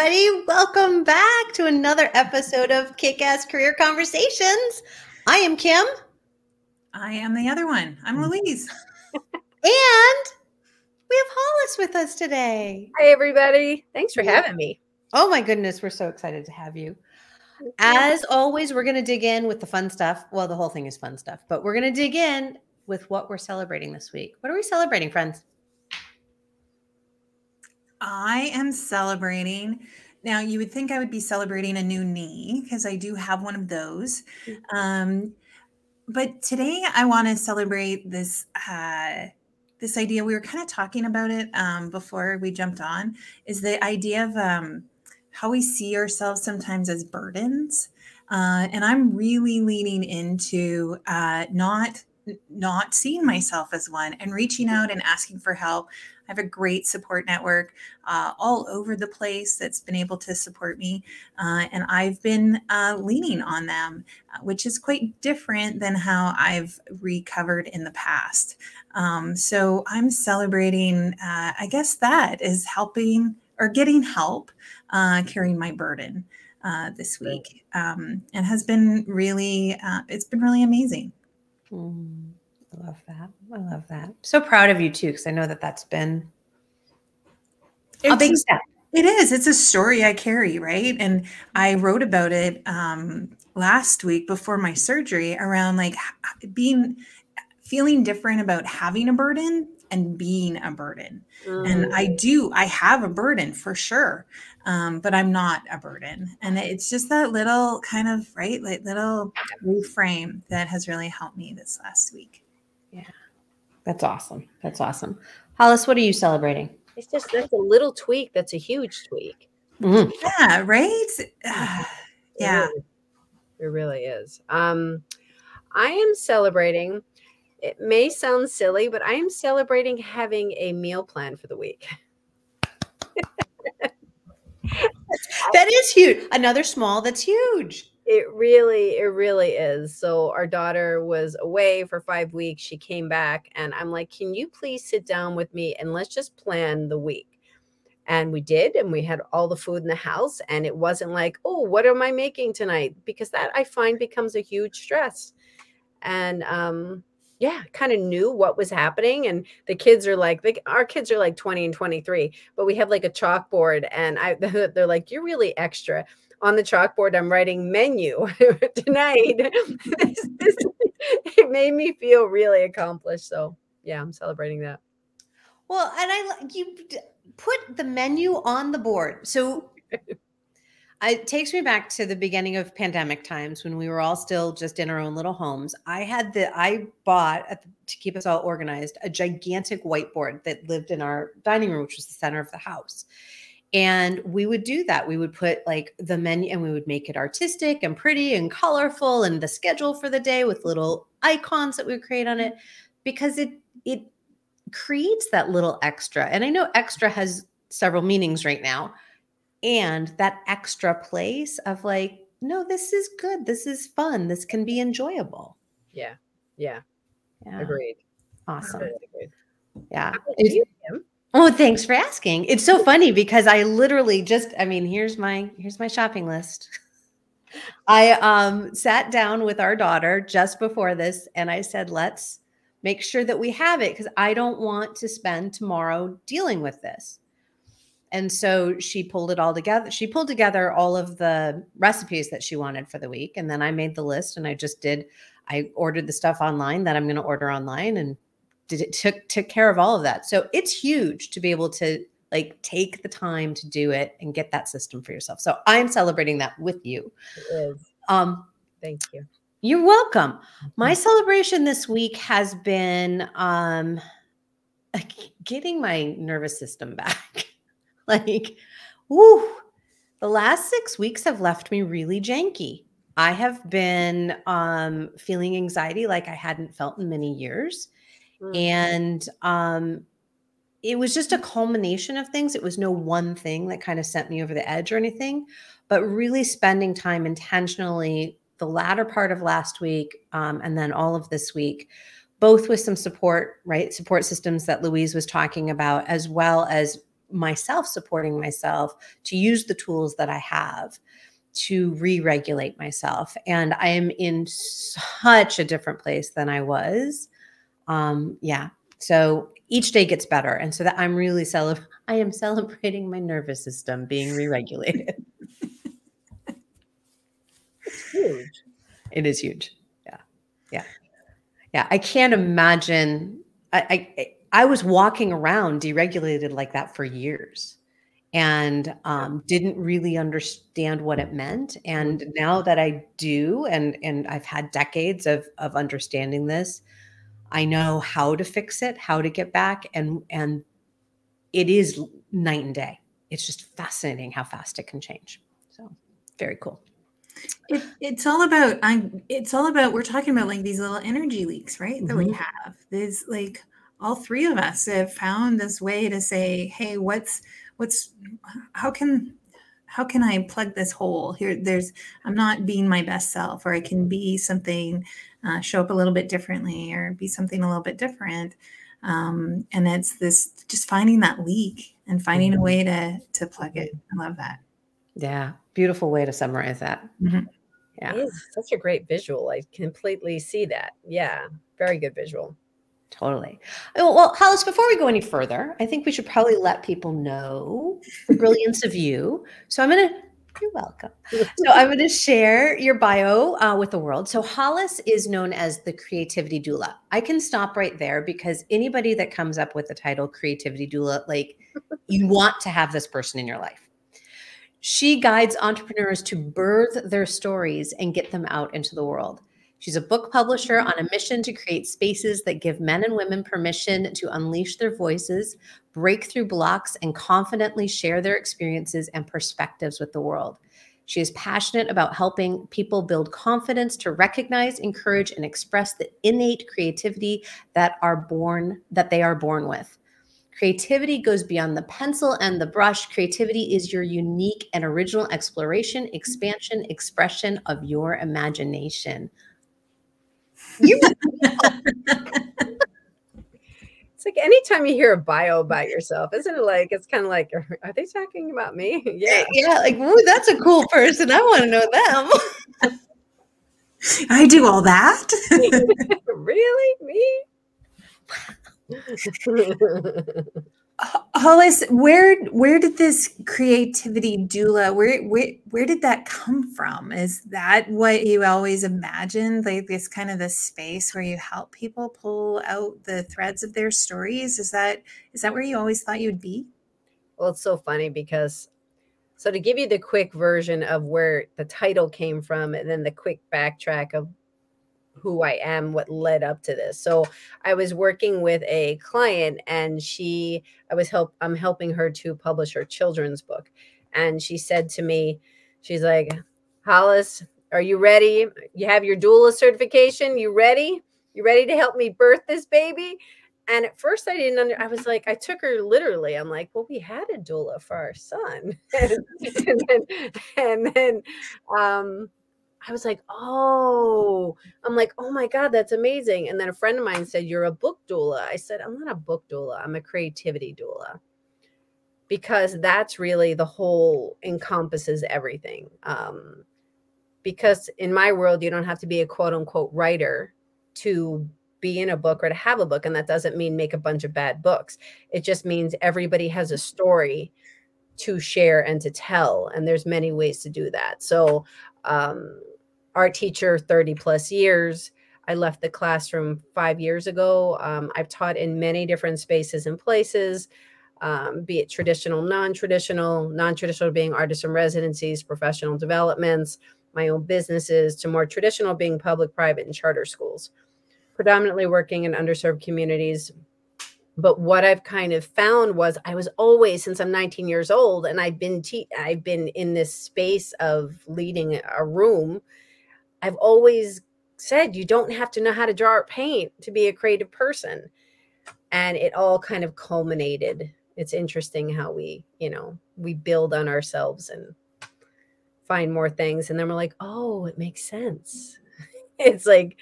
everybody. Welcome back to another episode of Kick Ass Career Conversations. I am Kim. I am the other one. I'm mm. Louise. and we have Hollis with us today. Hi, everybody. Thanks for having me. Oh, my goodness. We're so excited to have you. As always, we're going to dig in with the fun stuff. Well, the whole thing is fun stuff, but we're going to dig in with what we're celebrating this week. What are we celebrating, friends? I am celebrating. Now, you would think I would be celebrating a new knee because I do have one of those. Mm-hmm. Um, but today I want to celebrate this uh, this idea. We were kind of talking about it um, before we jumped on. Is the idea of um, how we see ourselves sometimes as burdens, uh, and I'm really leaning into uh, not not seeing myself as one and reaching out and asking for help I have a great support network uh, all over the place that's been able to support me. Uh, and I've been uh, leaning on them, uh, which is quite different than how I've recovered in the past. Um, so I'm celebrating, uh, I guess that is helping or getting help uh, carrying my burden. this week um, and has been really it's been really amazing mm. I love that. I love that. So proud of you too, because I know that that's been it's, a big step. It is. It's a story I carry, right? And I wrote about it um, last week before my surgery around like being feeling different about having a burden and being a burden. Mm. And I mm. do, I have a burden for sure, um, but I'm not a burden. And it's just that little kind of, right, like little reframe that has really helped me this last week. Yeah. That's awesome. That's awesome. Hollis, what are you celebrating? It's just that's a little tweak. That's a huge tweak. Mm-hmm. Yeah, right? yeah. It really, it really is. Um, I am celebrating. It may sound silly, but I am celebrating having a meal plan for the week. that is huge. Another small that's huge. It really, it really is. So our daughter was away for five weeks. She came back, and I'm like, "Can you please sit down with me and let's just plan the week?" And we did, and we had all the food in the house, and it wasn't like, "Oh, what am I making tonight?" Because that I find becomes a huge stress. And um, yeah, kind of knew what was happening. And the kids are like, they, our kids are like 20 and 23, but we have like a chalkboard, and I they're like, "You're really extra." On the chalkboard i'm writing menu tonight this, this, it made me feel really accomplished so yeah i'm celebrating that well and i you put the menu on the board so it takes me back to the beginning of pandemic times when we were all still just in our own little homes. I had the I bought the, to keep us all organized a gigantic whiteboard that lived in our dining room, which was the center of the house. And we would do that. We would put like the menu and we would make it artistic and pretty and colorful and the schedule for the day with little icons that we would create on it mm-hmm. because it it creates that little extra. And I know extra has several meanings right now. And that extra place of like, no, this is good. This is fun. This can be enjoyable. Yeah. Yeah. yeah. Agreed. Awesome. Agreed. Yeah. Oh, thanks for asking. It's so funny because I literally just I mean, here's my here's my shopping list. I um sat down with our daughter just before this and I said, "Let's make sure that we have it because I don't want to spend tomorrow dealing with this." And so she pulled it all together. She pulled together all of the recipes that she wanted for the week and then I made the list and I just did I ordered the stuff online that I'm going to order online and did it took took care of all of that. So it's huge to be able to like take the time to do it and get that system for yourself. So I'm celebrating that with you. It is. Um thank you. You're welcome. My mm-hmm. celebration this week has been um getting my nervous system back. like, whoo, the last six weeks have left me really janky. I have been um, feeling anxiety like I hadn't felt in many years. Mm-hmm. And um, it was just a culmination of things. It was no one thing that kind of sent me over the edge or anything, but really spending time intentionally the latter part of last week um, and then all of this week, both with some support, right? Support systems that Louise was talking about, as well as myself supporting myself to use the tools that I have to re-regulate myself and I am in such a different place than I was. Um yeah. So each day gets better and so that I'm really celebrating I am celebrating my nervous system being re-regulated. It's huge. It is huge. Yeah. Yeah. Yeah. I can't imagine. I, I, I was walking around deregulated like that for years and um, didn't really understand what it meant. And now that I do, and and I've had decades of of understanding this, I know how to fix it, how to get back, and and it is night and day. It's just fascinating how fast it can change. So very cool. It, it's all about I'm it's all about we're talking about like these little energy leaks, right? That we Mhm. have. There's like all three of us have found this way to say, hey, what's what's how can how can I plug this hole here? There's I'm not being my best self, or I can be something, uh, show up a little bit differently, or be something a little bit different. Um, and it's this just finding that leak and finding a Mhm. way to to plug it. I love that. Yeah, beautiful way to summarize that. Mhm. Yeah. It is such a great visual. I completely see that. Yeah. Very good visual. Totally. Oh, Well, Hollis, before we go any further, I think we should probably let people know the brilliance of you. So I'm going to, you're welcome. So I'm going to share your bio uh, with the world. So Hollis is known as the creativity doula. I can stop right there because anybody that comes up with the title creativity doula, like you want to have this person in your life. She guides entrepreneurs to birth their stories and get them out into the world. She's a book publisher on a mission to create spaces that give men and women permission to unleash their voices, break through blocks, and confidently share their experiences and perspectives with the world. She is passionate about helping people build confidence to recognize, encourage, and express the innate creativity that are born that they are born with. Creativity goes beyond the pencil and the brush. Creativity is your unique and original exploration, expansion, expression of your imagination. You It's like anytime you hear a bio about yourself, isn't it like it's kind of like, are, are they talking about me? Yeah. Eh, yeah, like, ooh, that's a cool person. I want to know them. I do all that. really? Me? Hollis, where where did this creativity doula where where where did that come from? Is that what you always imagined? Like this kind of this space where you help people pull out the threads of their stories? Is that is that where you always thought you'd be? well, it's so funny because, so to give you the quick version of where the title came from, and then the quick backtrack of who I am, what led up to this. So I was working with a client and she I was help I'm helping her to publish her children's book. And she said to me, she's like, Hollis, are you ready? You have your doula certification? You ready? You ready to help me birth this baby? And at first I didn't under I was like, I took her literally. I'm like, well, we had a doula for our son. and then, and then um I was like, oh, I'm like, oh my God, that's amazing. And then a friend of mine said, You're a book doula. I said, I'm not a book doula, I'm a creativity doula. Because that's really the whole encompasses everything. Um, because in my world, you don't have to be a quote unquote writer to be in a book or to have a book. And that doesn't mean make a bunch of bad books. It just means everybody has a story to share and to tell. And there's many ways to do that. So, um, art teacher 30 plus years. I left the classroom five years ago. Um, I've taught in many different spaces and places, um, be it traditional, non traditional, non traditional being artisan residencies, professional developments, my own businesses, to more traditional being public, private, and charter schools, predominantly working in underserved communities. But what I've kind of found was I was always since I'm 19 years old and I've been te- I've been in this space of leading a room I've always said you don't have to know how to draw or paint to be a creative person. And it all kind of culminated. It's interesting how we, you know, we build on ourselves and find more things. And then we're like, oh, it makes sense. it's like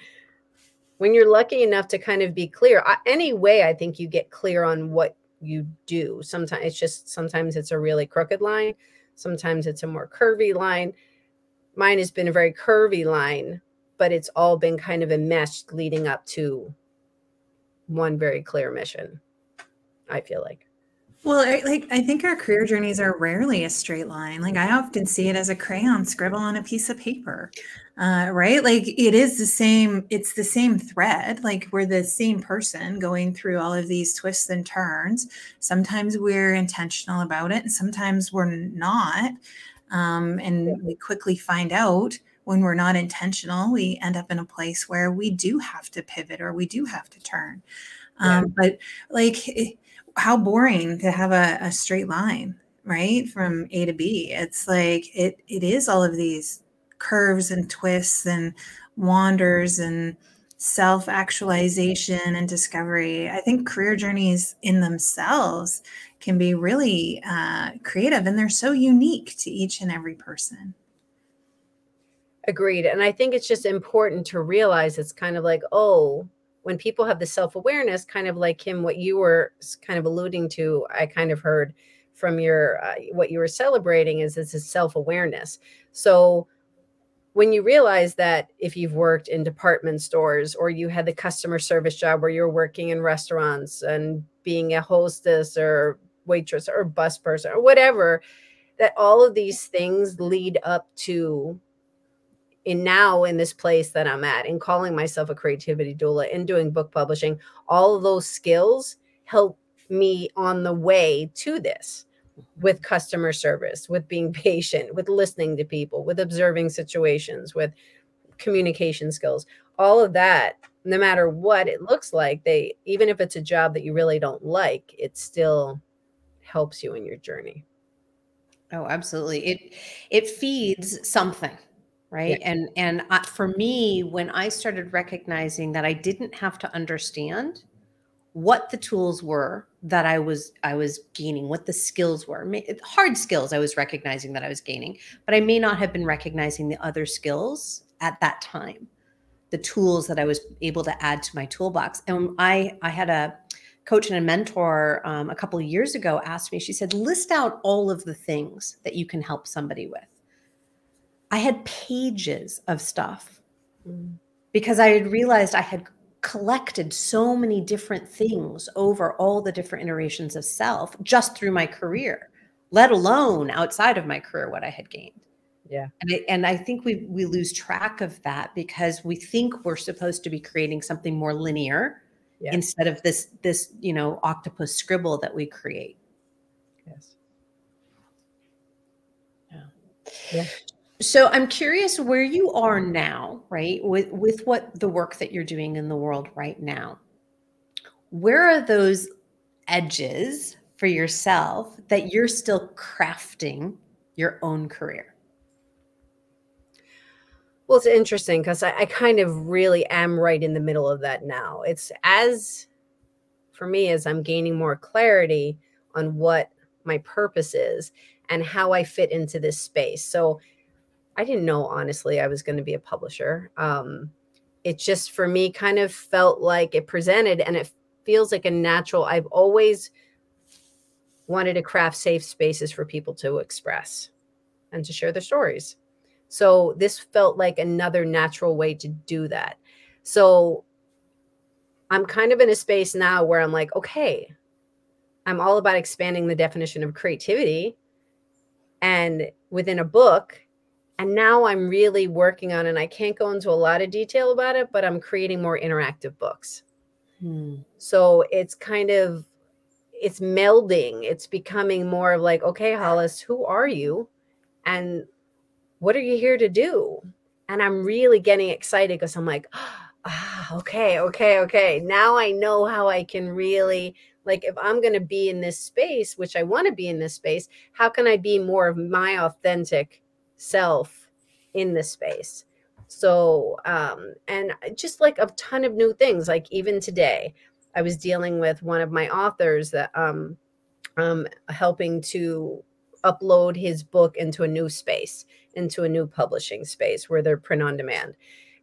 when you're lucky enough to kind of be clear, I, any way I think you get clear on what you do. Sometimes it's just sometimes it's a really crooked line, sometimes it's a more curvy line. Mine has been a very curvy line, but it's all been kind of enmeshed leading up to one very clear mission. I feel like. Well, I, like I think our career journeys are rarely a straight line. Like I often see it as a crayon scribble on a piece of paper, uh, right? Like it is the same. It's the same thread. Like we're the same person going through all of these twists and turns. Sometimes we're intentional about it, and sometimes we're not. Um, and we quickly find out when we're not intentional. We end up in a place where we do have to pivot or we do have to turn. Um, yeah. But like. It, how boring to have a, a straight line right from a to b it's like it it is all of these curves and twists and wanders and self actualization and discovery i think career journeys in themselves can be really uh, creative and they're so unique to each and every person. Agreed and i think it's just important to realize it's kind of like oh when people have the self-awareness kind of like him what you were kind of alluding to i kind of heard from your uh, what you were celebrating is this is self-awareness. So when you realize that if you've worked in department stores or you had the customer service job where you're working in restaurants and being a hostess or waitress or bus person or whatever that all of these things lead up to in now in this place that I'm at, in calling myself a creativity doula, in doing book publishing, all of those skills help me on the way to this with customer service, with being patient, with listening to people, with observing situations, with communication skills. All of that, no matter what it looks like, they even if it's a job that you really don't like, it's still helps you in your journey. Oh, absolutely. It it feeds something right yeah. and and I, for me when i started recognizing that i didn't have to understand what the tools were that i was i was gaining what the skills were hard skills i was recognizing that i was gaining but i may not have been recognizing the other skills at that time the tools that i was able to add to my toolbox and i i had a coach and a mentor um, a couple of years ago asked me she said list out all of the things that you can help somebody with I had pages of stuff mm. because I had realized I had collected so many different things over all the different iterations of self just through my career, let alone outside of my career, what I had gained. Yeah. And I, and I think we we lose track of that because we think we're supposed to be creating something more linear instead of this this, you know, octopus scribble that we create. Yes. Yeah. Yeah. So I'm curious where you are now, right? With with what the work that you're doing in the world right now. Where are those edges for yourself that you're still crafting your own career? Well, it's interesting because I, I, kind of really am right in the middle of that now. It's as for me as I'm gaining more clarity on what my purpose is and how I fit into this space. So I didn't know honestly I was going to be a publisher. Um, it just for me kind of felt like it presented and it feels like a natural. I've always wanted to craft safe spaces for people to express and to share their stories. So this felt like another natural way to do that. So I'm kind of in a space now where I'm like, okay, I'm all about expanding the definition of creativity. And within a book, and now I'm really working on, and I can't go into a lot of detail about it, but I'm creating more interactive books. Hmm. So it's kind of it's melding. It's becoming more of like, okay, Hollis, who are you? And what are you here to do? And I'm really getting excited because I'm like, ah, okay, okay, okay. Now I know how I can really like if I'm going to be in this space, which I want to be in this space, how can I be more of my authentic self in this space. So, um, and just like a ton of new things, like even today, I was dealing with one of my authors that um, um, helping to upload his book into a new space, into a new publishing space where they're print on demand.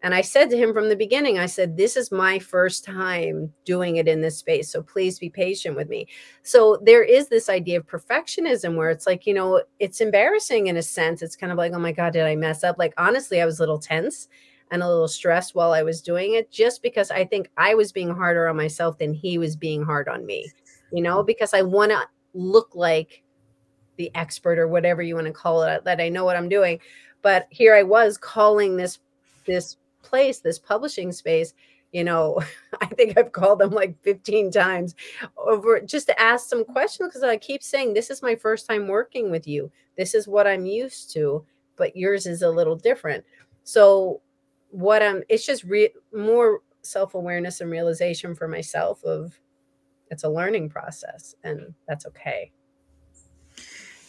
And I said to him from the beginning, I said, This is my first time doing it in this space. So please be patient with me. So there is this idea of perfectionism where it's like, you know, it's embarrassing in a sense. It's kind of like, oh my God, did I mess up? Like, honestly, I was a little tense and a little stressed while I was doing it just because I think I was being harder on myself than he was being hard on me, you know, because I want to look like the expert or whatever you want to call it that I know what I'm doing. But here I was calling this this place, this publishing space, you know, I think I've called them like 15 times over just to ask some questions because I keep saying, This is my first time working with you. This is what I'm used to, but yours is a little different. So, what I'm, it's just re- more self awareness and realization for myself of it's a learning process and that's okay.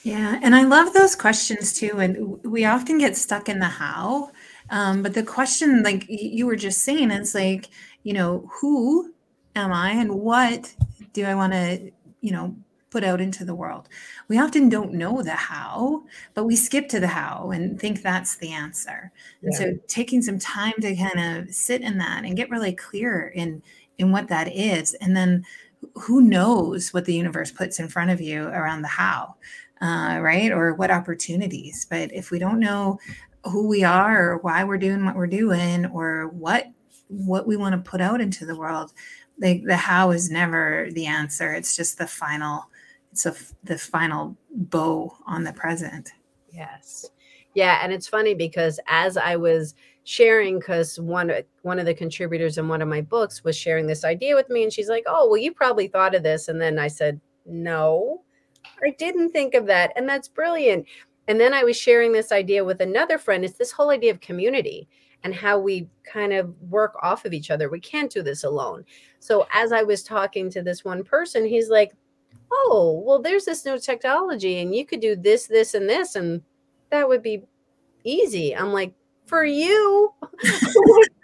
Yeah, and I love those questions too. And we often get stuck in the how. Um, but the question, like you were just saying, it's like, you know, who am I and what do I want to, you know, put out into the world? We often don't know the how, but we skip to the how and think that's the answer. And yeah. so taking some time to kind of sit in that and get really clear in in what that is. And then who knows what the universe puts in front of you around the how. Uh, right? Or what opportunities. But if we don't know who we are or why we're doing what we're doing or what what we want to put out into the world the, the how is never the answer. It's just the final it's a, the final bow on the present. Yes. Yeah and it's funny because as i was sharing because one one of the contributors in one of my books was sharing this idea with me and she's like oh well you probably thought of this and then i said no i didn't think of that and that's brilliant and then I was sharing this idea with another friend. It's this whole idea of community and how we kind of work off of each other. We can't do this alone. So as I was talking to this one person, he's like, "Oh, well there's this new technology and you could do this this and this and that would be easy." I'm like, "For you?"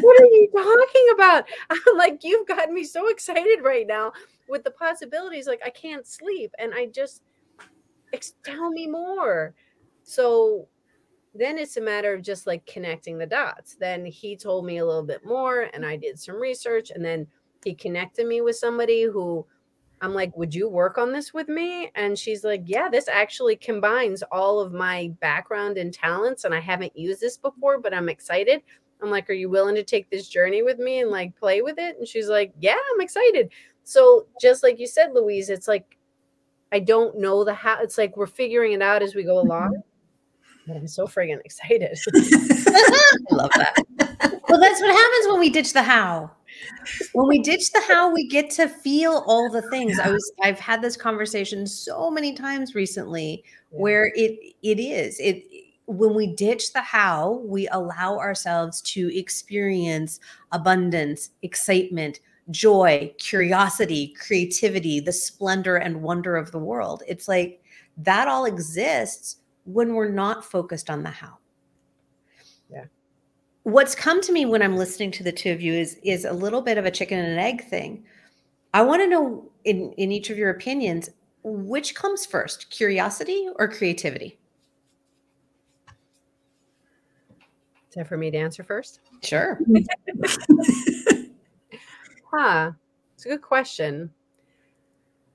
what are you talking about? I'm like, you've got me so excited right now with the possibilities. Like, I can't sleep. And I just, tell me more. So then it's a matter of just like connecting the dots. Then he told me a little bit more and I did some research and then he connected me with somebody who I'm like, "Would you work on this with me?" And she's like, "Yeah, this actually combines all of my background and talents and I haven't used this before, but I'm excited." I'm like, "Are you willing to take this journey with me and like play with it?" And she's like, "Yeah, I'm excited." So just like you said, Louise, it's like I don't know the how. It's like we're figuring it out as we go along. Mm-hmm. But I'm so friggin' excited. I love that. Well, that's what happens when we ditch the how. When we ditch the how, we get to feel all the things. I was I've had this conversation so many times recently yeah. where it it is. It when we ditch the how, we allow ourselves to experience abundance, excitement, joy, curiosity, creativity, the splendor and wonder of the world. It's like that all exists when we're not focused on the how. Yeah. What's come to me when I'm listening to the two of you is is a little bit of a chicken and an egg thing. I want to know in in each of your opinions which comes first, curiosity or creativity? That for me to answer first? Sure. Huh. It's a good question.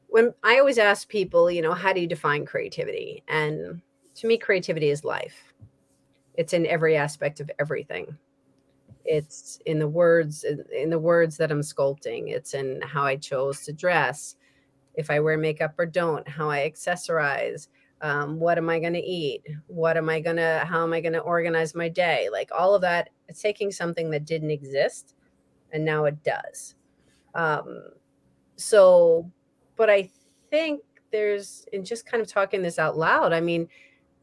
When I always ask people, you know, how do you define creativity? And to me, creativity is life. It's in every aspect of everything. It's in the words, in the words that I'm sculpting. It's in how I chose to dress, if I wear makeup or don't, how I accessorize, um, what am I going to eat? What am I going to, how am I going to organize my day? Like all of that, it's taking something that didn't exist and now it does. Um, so, but I think there's, in just kind of talking this out loud, I mean,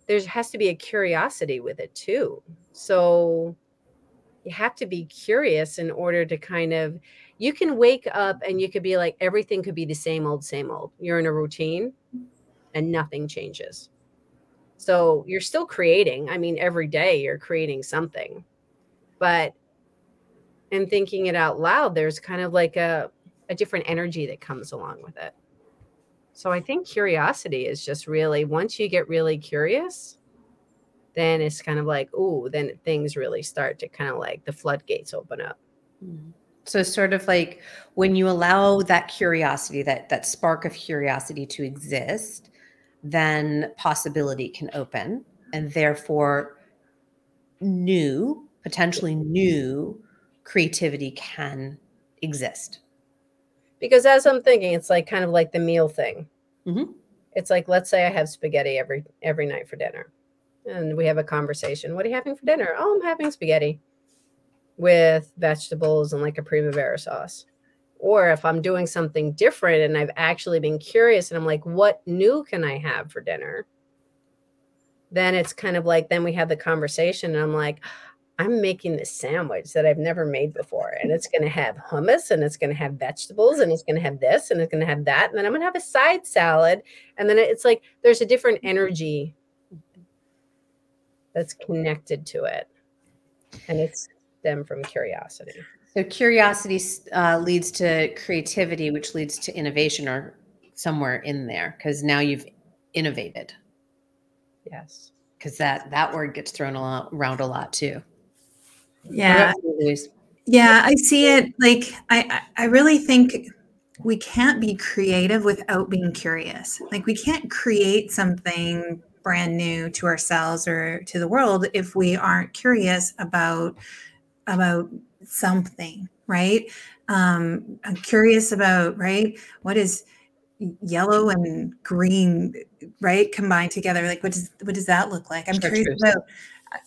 there has to be a curiosity with it too. So you have to be curious in order to kind of, you can wake up and you could be like, everything could be the same old, same old. You're in a routine and nothing changes. So you're still creating. I mean, every day you're creating something, but in thinking it out loud, there's kind of like a, a different energy that comes along with it. So I think curiosity is just really once you get really curious, then it's kind of like, ooh, then things really start to kind of like the floodgates open up. Mm. So sort of like when you allow that curiosity, that that spark of curiosity to exist, then possibility can open and therefore new, potentially new creativity can exist. Because as I'm thinking, it's like kind of like the meal thing. Mhm. It's like let's say I have spaghetti every every night for dinner, and we have a conversation. What are you having for dinner? Oh, I'm having spaghetti with vegetables and like a primavera sauce. Or if I'm doing something different and I've actually been curious and I'm like, what new can I have for dinner? Then it's kind of like, then we have the conversation and I'm like, I'm making this sandwich that I've never made before. And it's going to have hummus and it's going to have vegetables and it's going to have this and it's going to have that. And then I'm going to have a side salad. And then it's like there's a different energy that's connected to it. And it's them from curiosity. So curiosity uh, leads to creativity, which leads to innovation, or somewhere in there, because now you've innovated. Yes, because that that word gets thrown a lot, around a lot too. Yeah, yeah, I see it. Like I, I really think we can't be creative without being curious. Like we can't create something brand new to ourselves or to the world if we aren't curious about about something, right? Um, I'm curious about, right? What is yellow and green, right? Combined together. Like, what does, what does that look like? I'm curious about,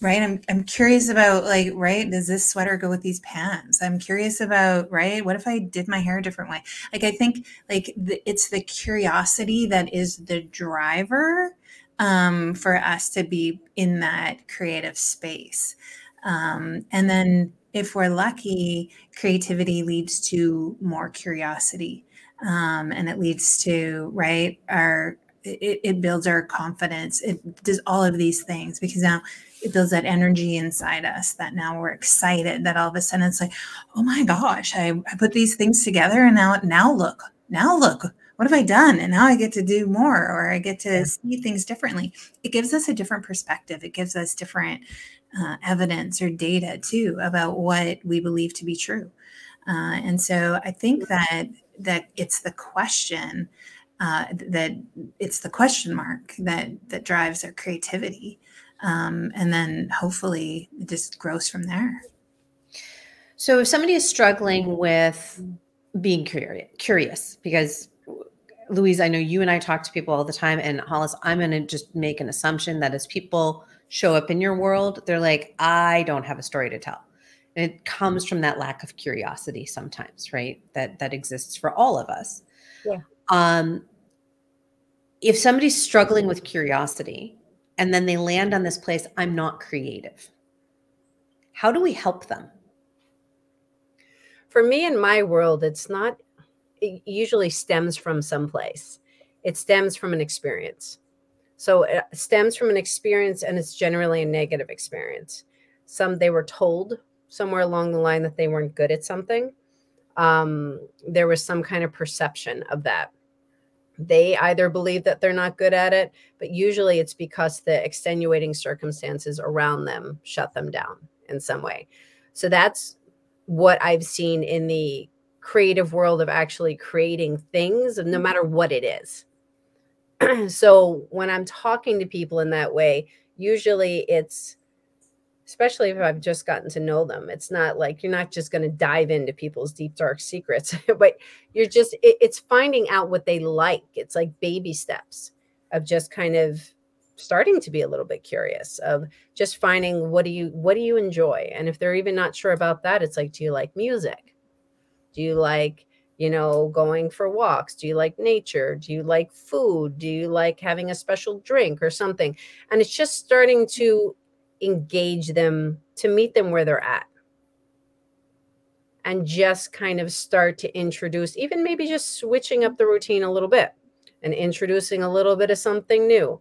right? I'm, I'm curious about like, right. Does this sweater go with these pants? I'm curious about, right. What if I did my hair a different way? Like, I think like the, it's the curiosity that is the driver um, for us to be in that creative space. Um, and then if we're lucky, creativity leads to more curiosity. Um, and it leads to, right, our, it, it builds our confidence. It does all of these things because now it builds that energy inside us that now we're excited that all of a sudden it's like, oh my gosh, I, I put these things together and now, now look, now look, what have I done? And now I get to do more or I get to see things differently. It gives us a different perspective. It gives us different uh, evidence or data too about what we believe to be true. Uh, and so I think that that it's the question uh, that it's the question mark that that drives our creativity, um, and then hopefully it just grows from there. So if somebody is struggling with being curious, curious because Louise, I know you and I talk to people all the time, and Hollis, I'm going to just make an assumption that as people show up in your world, they're like, I don't have a story to tell. And it comes from that lack of curiosity sometimes, right? That that exists for all of us. Yeah. Um, if somebody's struggling with curiosity and then they land on this place, I'm not creative. How do we help them? For me in my world, it's not it usually stems from someplace. It stems from an experience. So it stems from an experience and it's generally a negative experience. Some they were told somewhere along the line that they weren't good at something. Um, there was some kind of perception of that. They either believe that they're not good at it, but usually it's because the extenuating circumstances around them shut them down in some way. So that's what I've seen in the creative world of actually creating things, no mm-hmm. matter what it is. so when I'm talking to people in that way, usually it's especially if I've just gotten to know them. It's not like you're not just going to dive into people's deep dark secrets, but you're just it, it's finding out what they like. It's like baby steps of just kind of starting to be a little bit curious of just finding what do you what do you enjoy? And if they're even not sure about that, it's like do you like music? Do you like you know, going for walks? Do you like nature? Do you like food? Do you like having a special drink or something? And it's just starting to engage them to meet them where they're at and just kind of start to introduce, even maybe just switching up the routine a little bit and introducing a little bit of something new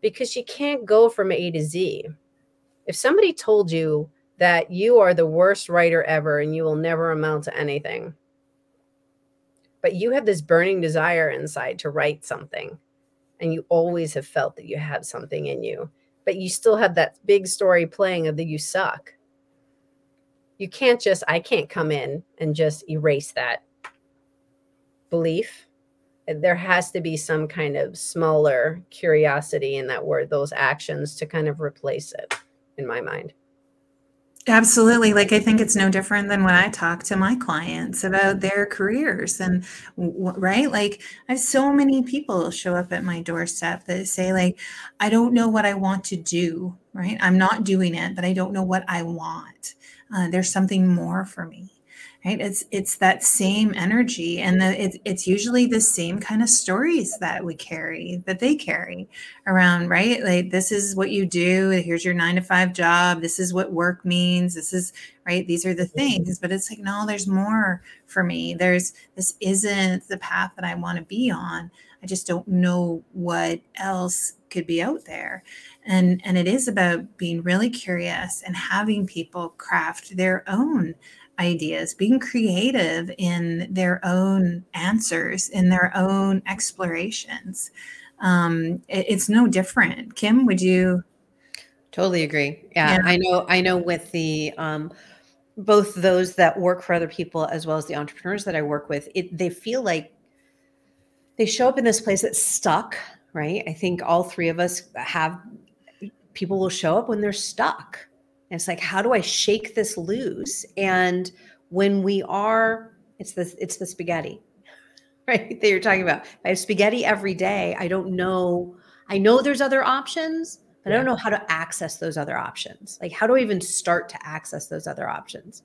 because you can't go from A to Z. If somebody told you that you are the worst writer ever and you will never amount to anything, but you have this burning desire inside to write something and you always have felt that you have something in you but you still have that big story playing of the you suck. You can't just, I can't come in and just erase that belief. There has to be some kind of smaller curiosity in that word, those actions to kind of replace it in my mind. Absolutely. Like, I think it's no different than when I talk to my clients about their careers and, right? Like, I have so many people show up at my doorstep that say, like, I don't know what I want to do, right? I'm not doing it, but I don't know what I want. Uh, there's something more for me right? It's it's that same energy and the, it's it's usually the same kind of stories that we carry that they carry around right? Like this is what you do here's your nine to five job this is what work means this is right? These are the things but it's like no there's more for me. There's this isn't the path that i want to be on. I just don't know what else could be out there. And and it is about being really curious and having people craft their own ideas, being creative in their own answers, in their own explorations. Um, it, it's no different. Kim, would you? Totally agree. Yeah, yeah. I know. I know with the um, both those that work for other people as well as the entrepreneurs that I work with, it they feel like they show up in this place that's stuck. Right. I think all three of us have people will show up when they're stuck and it's like, how do I shake this loose? And when we are, it's the it's the spaghetti, right? That you're talking about. If I have spaghetti every day, I don't know. I know there's other options, but yeah. I don't know how to access those other options. Like, how do I even start to access those other options?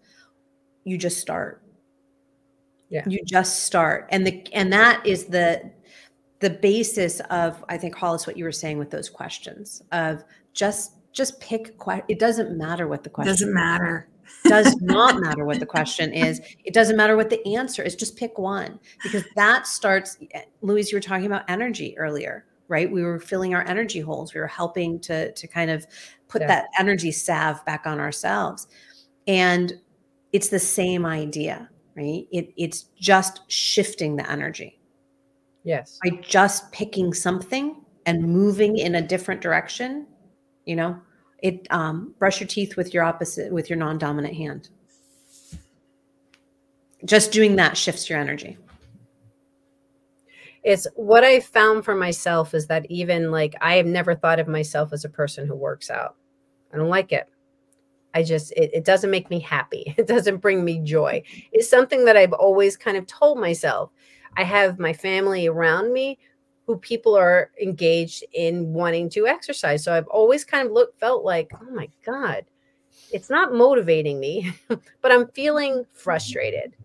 You just start. Yeah. You just start. And the and that is the the basis of I think Hollis what you were saying with those questions of just just pick it doesn't matter what the question doesn't matter. Does not matter what the question is. It doesn't matter what the answer is. Just pick one because that starts eh, louise you were talking about energy earlier right? We were filling our energy holes. We were helping to to kind of put yeah. that energy salve back on ourselves. And it's the same idea right? It, it's just shifting the energy. Yes. By just picking something and moving in a different direction you know? It um, brush your teeth with your opposite with your non-dominant hand. Just doing that shifts your energy. It's what i found for myself is that even like i have never thought of myself as a person who works out. I don't like it. I just it, it doesn't make me happy. It doesn't bring me joy. It's something that i've always kind of told myself. I have my family around me who people are engaged in wanting to exercise. So I've always kind of looked felt like, oh my God, it's not motivating me, but I'm feeling frustrated.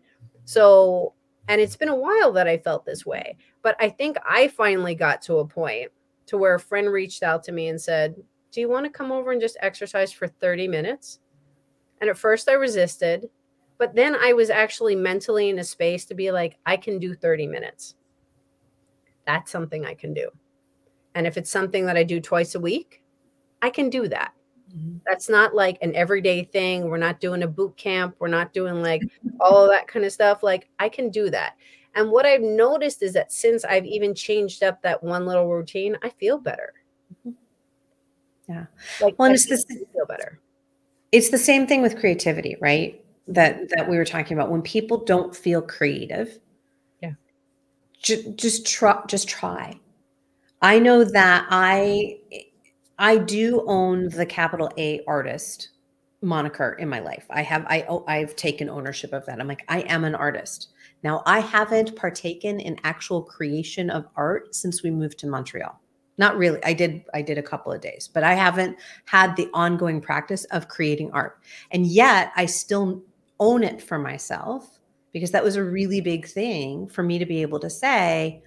So, and it's been a while that I felt this way, but I think I finally got to a point to where a friend reached out to me and said, Do you want to come over and just exercise for 30 minutes? And at first I resisted, but then I was actually mentally in a space to be like, I can do 30 minutes that's something I can do. And if it's something that I do twice a week, I can do that. Mm-hmm. That's not like an everyday thing. We're not doing a boot camp. We're not doing like all of that kind of stuff. Like I can do that. And what I've noticed is that since I've even changed up that one little routine, I feel better. Mm-hmm. Yeah. Like well, it's the, feel better. It's the same thing with creativity, right? That that we were talking about. When people don't feel creative, just, just try just try. I know that i i do own the capital a artist moniker in my life. I have i i've taken ownership of that. I'm like i am an artist. Now i haven't partaken in actual creation of art since we moved to montreal. Not really. I did i did a couple of days but i haven't had the ongoing practice of creating art. And yet i still own it for myself because that was a really big thing for me to be able to say,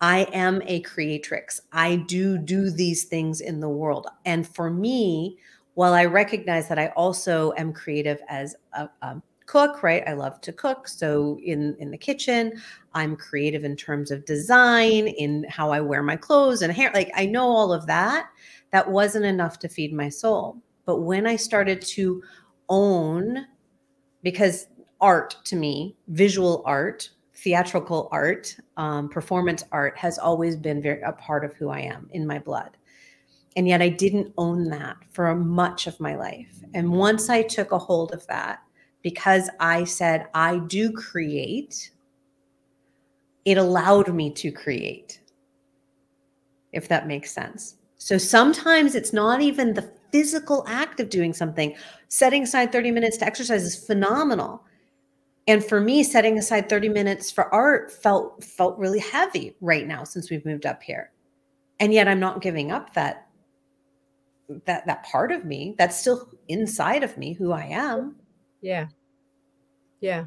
I am a creatrix. I do do these things in the world. And for me, while I recognize that I also am creative as a, a cook, right? I love to cook. So in in the kitchen, I'm creative in terms of design, in how I wear my clothes and hair. Like I know all of that. That wasn't enough to feed my soul. But when I started to own because art to me, visual art, theatrical art, um, performance art has always been very a part of who I am in my blood. And yet I didn't own that for much of my life. And once I took a hold of that, because I said, I do create, it allowed me to create, if that makes sense. So sometimes it's not even the physical act of doing something. Setting aside 30 minutes to exercise is phenomenal. And for me, setting aside 30 minutes for art felt felt really heavy right now since we've moved up here. And yet I'm not giving up that that that part of me that's still inside of me who I am. Yeah. Yeah.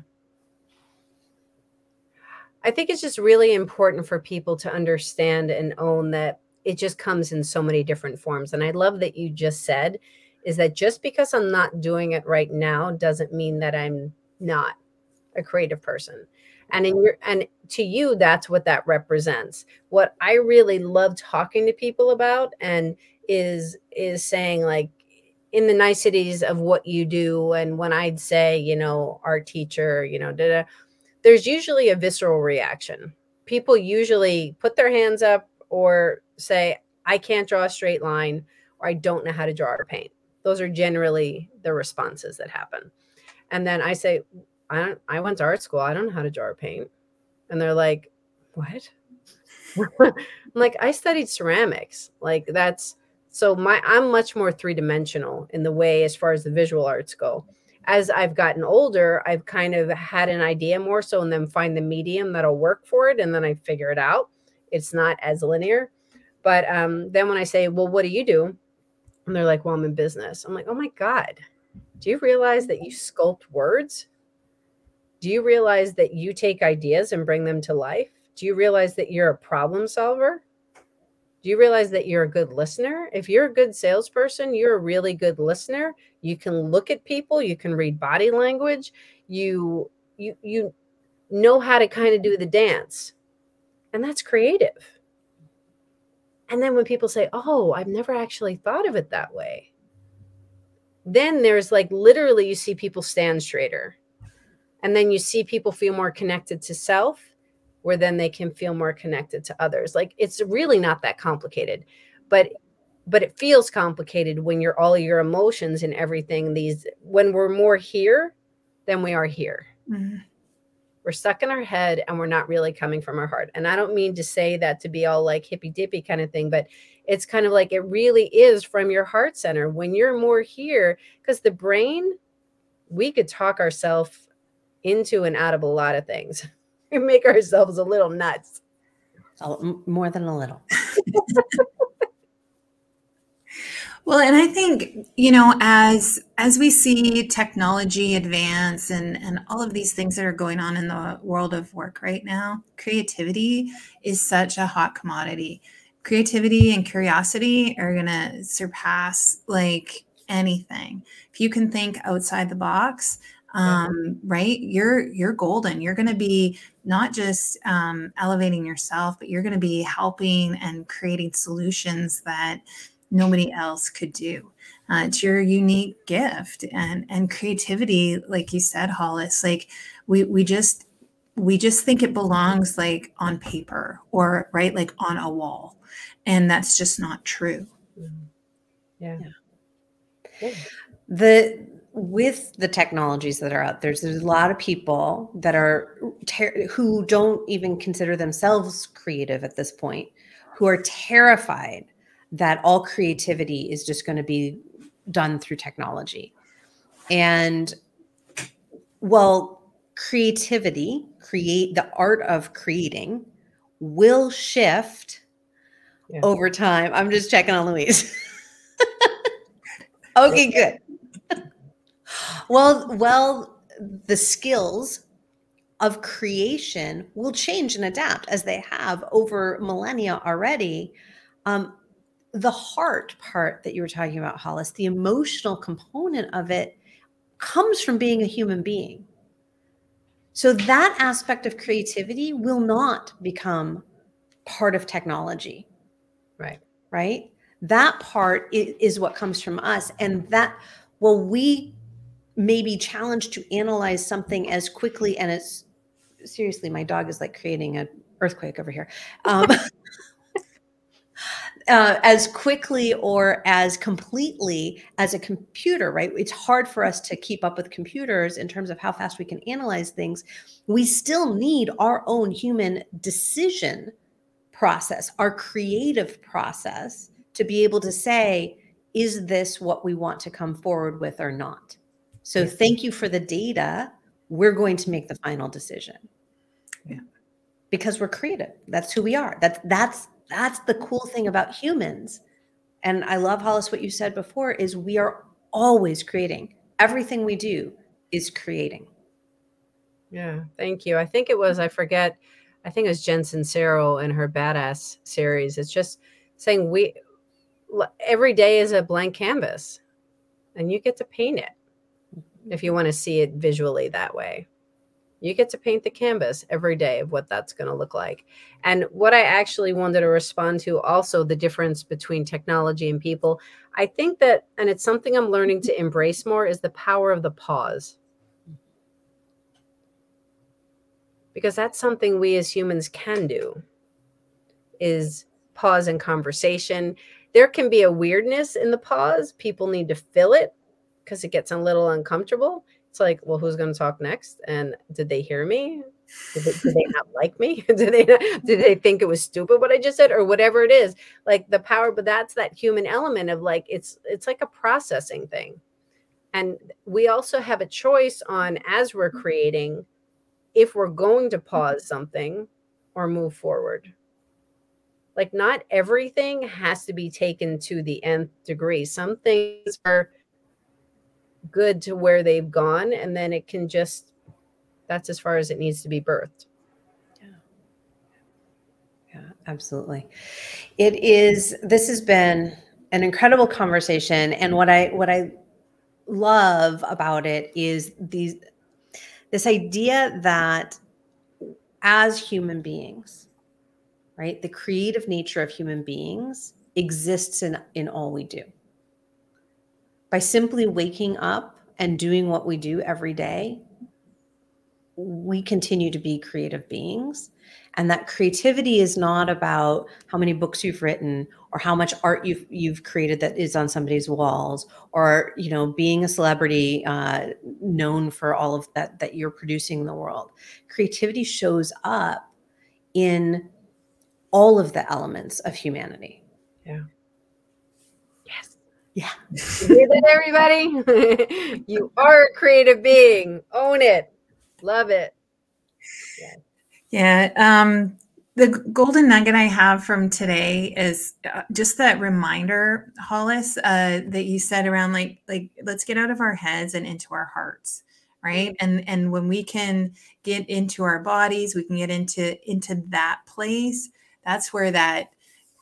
I think it's just really important for people to understand and own that it just comes in so many different forms. And I love that you just said is that just because I'm not doing it right now doesn't mean that I'm not a creative person. And in your and to you that's what that represents. What I really love talking to people about and is is saying like in the niceties of what you do and when I'd say, you know, our teacher, you know, da, da, there's usually a visceral reaction. People usually put their hands up or say, I can't draw a straight line or I don't know how to draw or paint. Those are generally the responses that happen. And then I say, I don't I went to art school. I don't know how to draw or paint. And they're like, What? I'm like, I studied ceramics. Like that's so my I'm much more three-dimensional in the way as far as the visual arts go. As I've gotten older, I've kind of had an idea more so and then find the medium that'll work for it and then I figure it out. It's not as linear. But um, then when I say, Well, what do you do? And they're like, Well, I'm in business. I'm like, Oh my God. Do you realize that you sculpt words? Do you realize that you take ideas and bring them to life? Do you realize that you're a problem solver? Do you realize that you're a good listener? If you're a good salesperson, you're a really good listener. You can look at people, you can read body language, you you you know how to kind of do the dance. And that's creative. And then when people say, "Oh, I've never actually thought of it that way." Then there's like literally you see people stand straighter and then you see people feel more connected to self where then they can feel more connected to others. Like it's really not that complicated but but it feels complicated when you're all your emotions and everything these when we're more here than we are here. Mm-hmm. we're stuck in our head and we're not really coming from our heart. And i don't mean to say that to be all like hippy dippy kind of thing but it's kind of like it really is from your heart center. When you're more here because the brain we could talk ourselves into and out of a lot of things. We make ourselves a little nuts. Oh, more than a little. well, and I think, you know, as as we see technology advance and and all of these things that are going on in the world of work right now, creativity is such a hot commodity. Creativity and curiosity are going to surpass like anything. If you can think outside the box, um, right you're you're golden you're going to be not just um, elevating yourself but you're going to be helping and creating solutions that nobody else could do uh, it's your unique gift and and creativity like you said hollis like we we just we just think it belongs like on paper or right like on a wall and that's just not true mm-hmm. yeah. yeah. the with the technologies that are out there, there's a lot of people that are ter- who don't even consider themselves creative at this point, who are terrified that all creativity is just going to be done through technology. And well, creativity, create the art of creating will shift yeah. over time. I'm just checking on Louise. okay, good well, well, the skills of creation will change and adapt as they have over millennia already. Um, the heart part that you were talking about, Hollis, the emotional component of it comes from being a human being. So that aspect of creativity will not become part of technology. Right. Right. That part is what comes from us. And that, well, we may be challenged to analyze something as quickly and as seriously my dog is like creating an earthquake over here um, uh, as quickly or as completely as a computer, right? It's hard for us to keep up with computers in terms of how fast we can analyze things. We still need our own human decision process, our creative process to be able to say, is this what we want to come forward with or not? So, thank you for the data. We're going to make the final decision. Yeah. Because we're creative. That's who we are. That's that's that's the cool thing about humans. And I love Hollis what you said before is we are always creating. Everything we do is creating. Yeah, thank you. I think it was, I forget, I think it was Jen Sincero in her Badass series. It's just saying we, every day is a blank canvas and you get to paint it if you want to see it visually that way you get to paint the canvas every day of what that's going to look like. And what I actually wanted to respond to also the difference between technology and people. I think that, and it's something I'm learning to embrace more, is the power of the pause. Because that's something we as humans can do is pause in conversation. There can be a weirdness in the pause. People need to fill it because it gets a little uncomfortable it's like, well, who's going to talk next? And did they hear me? Did they, did they not like me? did they not, did they think it was stupid what I just said or whatever it is? Like the power, but that's that human element of like it's it's like a processing thing. And we also have a choice on as we're mm-hmm. creating if we're going to mm-hmm. pause something or move forward. Like not everything has to be taken to the nth degree. Some things are good to where they've gone and then it can just that's as far as it needs to be birthed. Yeah. Yeah absolutely. It is this has been an incredible conversation and what i what i love about it is these this idea that as human beings right the creative nature of human beings exists in in all we do by simply waking up and doing what we do every day, we continue to be creative beings. And that creativity is not about how many books you've written or how much art you've you've created that is on somebody's walls, or you know, being a celebrity uh, known for all of that that you're producing in the world. Creativity shows up in all of the elements of humanity. Yeah. Yeah. You hear that, everybody? you are a creative being. Own it. Love it. Yeah. Yeah. Um, the golden nugget I have from today is uh, just that reminder, Hollis, uh, that you said around like like let's get out of our heads and into our hearts, right? Mm-hmm. And and when we can get into our bodies, we can get into into that place. That's where that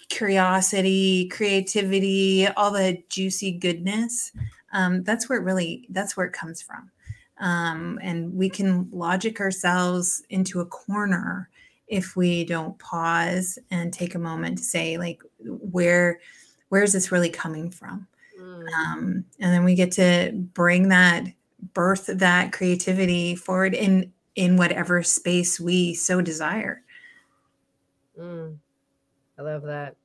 curiosity, creativity, all the juicy goodness. Um, that's where it really that's where it comes from. Um, and we can logic ourselves into a corner if we don't pause and take a moment to say like where where is this really coming from mm. um, and then we get to bring that birth that creativity forward in in whatever space we so desire mm. I love that.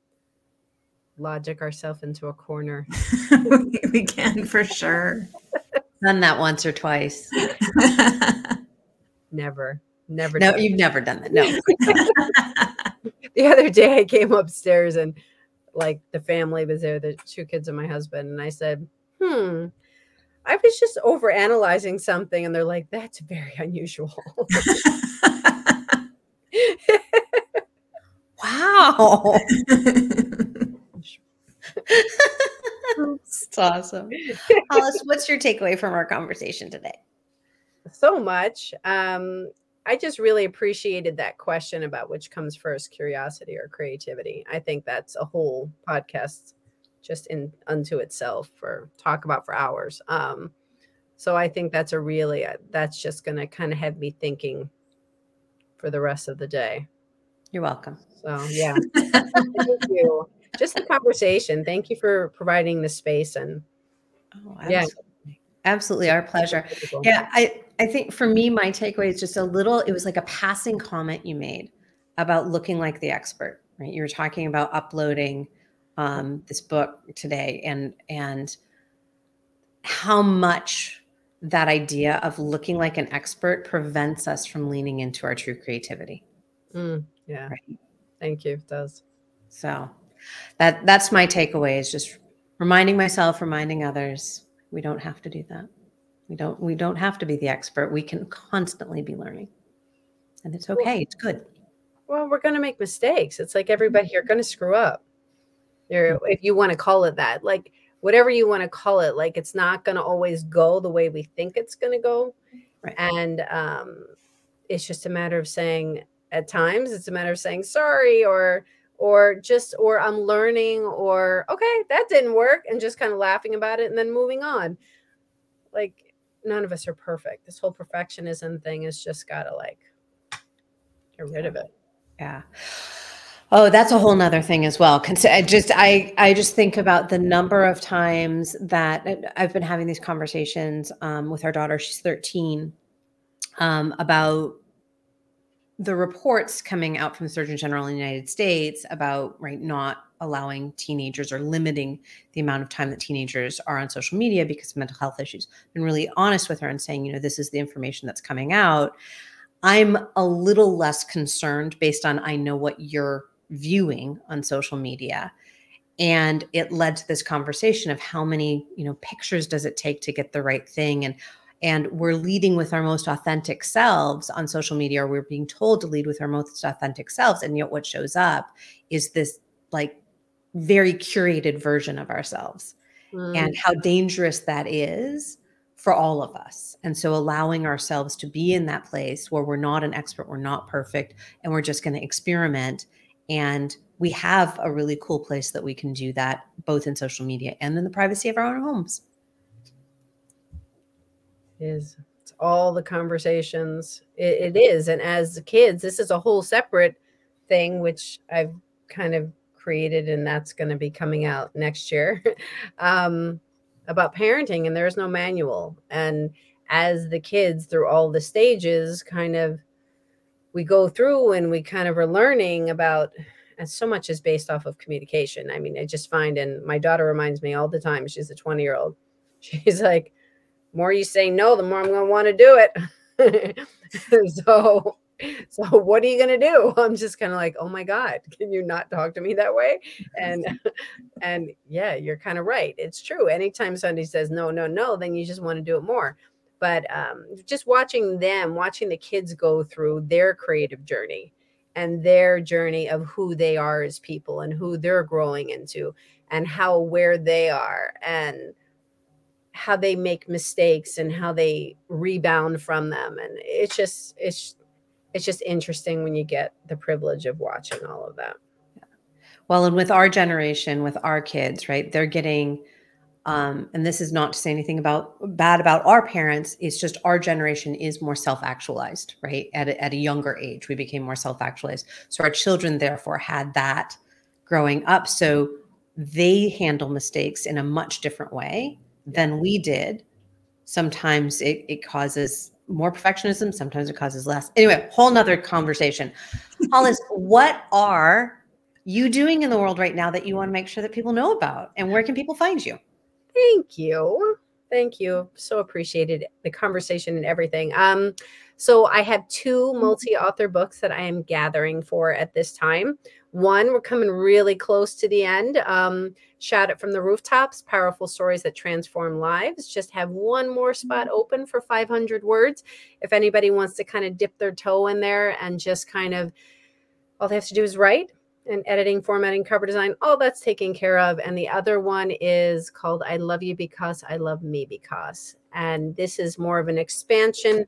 Logic ourselves into a corner. we can for sure. Done that once or twice. never. Never. No, you've never done that. No. the other day I came upstairs and like the family was there, the two kids and my husband, and I said, hmm, I was just over analyzing something, and they're like, that's very unusual. Wow. It's awesome. Hollis, what's your takeaway from our conversation today? So much. Um, I just really appreciated that question about which comes first, curiosity or creativity. I think that's a whole podcast just in unto itself for talk about for hours. Um, so I think that's a really uh, that's just going to kind of have me thinking for the rest of the day. You're welcome. So yeah, thank you. Just the conversation. Thank you for providing the space and oh, absolutely. yeah, absolutely our pleasure. Yeah, I I think for me, my takeaway is just a little. It was like a passing comment you made about looking like the expert. Right, you were talking about uploading um, this book today and and how much that idea of looking like an expert prevents us from leaning into our true creativity. Mm, yeah. Right. Thank you. It does. So that that's my takeaway is just reminding myself, reminding others, we don't have to do that. We don't we don't have to be the expert. We can constantly be learning. And it's okay. It's good. Well, we're going to make mistakes. It's like everybody, you're going to screw up. You're, if you want to call it that, like whatever you want to call it, like it's not going to always go the way we think it's going to go. Right. And um, it's just a matter of saying, at times, it's a matter of saying sorry or, or just, or I'm learning, or okay, that didn't work, and just kind of laughing about it and then moving on. Like, none of us are perfect. This whole perfectionism thing has just got to like get rid of it. Yeah. Oh, that's a whole nother thing as well. I just I I just think about the number of times that I've been having these conversations um, with our daughter. She's 13 um, about the reports coming out from the Surgeon General in the United States about right not allowing teenagers or limiting the amount of time that teenagers are on social media because of mental health issues. Been really honest with her and saying, you know, this is the information that's coming out. I'm a little less concerned based on I know what you're viewing on social media. And it led to this conversation of how many, you know, pictures does it take to get the right thing? And and we're leading with our most authentic selves on social media, or we're being told to lead with our most authentic selves. And yet what shows up is this like very curated version of ourselves. Mm. And how dangerous that is for all of us. And so allowing ourselves to be in that place where we're not an expert, we're not perfect, and we're just going to experiment. And we have a really cool place that we can do that both in social media and in the privacy of our own homes. Is it's all the conversations. It, it is and as kids this is a whole separate thing which i've kind of created and that's going to be coming out next year um, about parenting and there's no manual. And as the kids through all the stages kind of we go through and we kind of are learning about and so much is based off of communication. I mean i just find and my daughter reminds me all the time she's a 20 year old she's like more you say no, the more I'm going to want to do it. so, so what are you going to do? I'm just kind of like, oh my God, can you not talk to me that way? And, and yeah, you're kind of right. It's true. Anytime somebody says no, no, no, then you just want to do it more. But um, just watching them, watching the kids go through their creative journey and their journey of who they are as people and who they're growing into and how aware they are and how they make mistakes and how they rebound from them. And it's just it's it's just interesting when you get the privilege of watching all of that. Well and with our generation with our kids right they're getting um, and this is not to say anything about bad about our parents it's just our generation is more self-actualized right? At a, at a younger age we became more self-actualized. So our children therefore had that growing up. So they handle mistakes in a much different way than we did. Sometimes it, it causes more perfectionism, sometimes it causes less. Anyway, whole nother conversation. Hollis, what are you doing in the world right now that you want to make sure that people know about? And where can people find you? Thank you. Thank you. So appreciated the conversation and everything. Um, so I have two multi-author books that I am gathering for at this time. One, we're coming really close to the end. Um, Shout it from the rooftops, powerful stories that transform lives. Just have one more spot Mm-hmm. open for 500 words. If anybody wants to kind of dip their toe in there and just kind of, all they have to do is write and editing, formatting, cover design, all that's taken care of. And the other one is called I Love You Because I Love Me Because. And this is more of an expansion.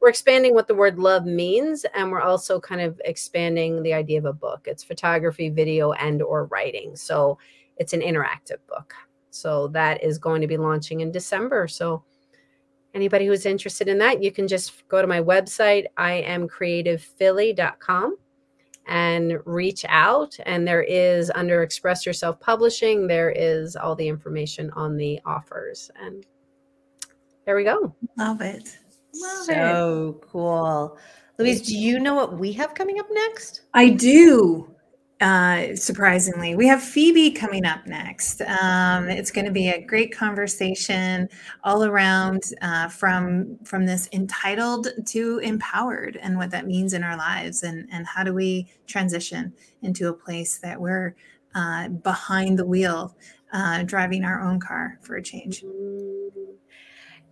We're expanding what the word love means, and we're also kind of expanding the idea of a book. It's photography, video, and or writing. So it's an interactive book. So that is going to be launching in December. So anybody who's interested in that, you can just go to my website, iamcreativephilly.com and reach out. And there is under Express Yourself Publishing, there is all the information on the offers. And there we go. Love it. Love it. so cool. Louise, do you know what we have coming up next? I do. Uh, surprisingly. We have Phoebe coming up next. Um, it's going to be a great conversation all around uh, from from this entitled to empowered and what that means in our lives and and how do we transition into a place that we're uh, behind the wheel, uh, driving our own car for a change.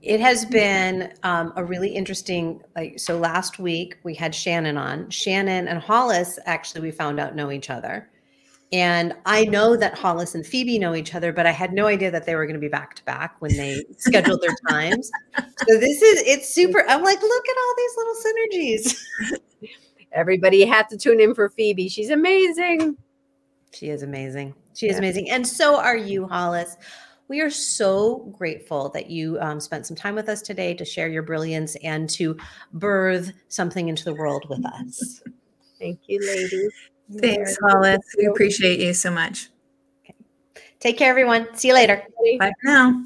It has been um, a really interesting, like, so last week we had Shannon on. Shannon and Hollis actually, we found out know each other. And I know that Hollis and Phoebe know each other, but I had no idea that they were going to be back to back when they scheduled their times. So this is, it's super. I'm like, look at all these little synergies. Everybody had to tune in for Phoebe. She's amazing. She is amazing. She is Yeah. amazing. And so are you, Hollis. We are so grateful that you um, spent some time with us today to share your brilliance and to birth something into the world with us. Thank you, ladies. Thanks, Hollis. We appreciate you so much. Okay. Take care, everyone. See you later. Bye for now.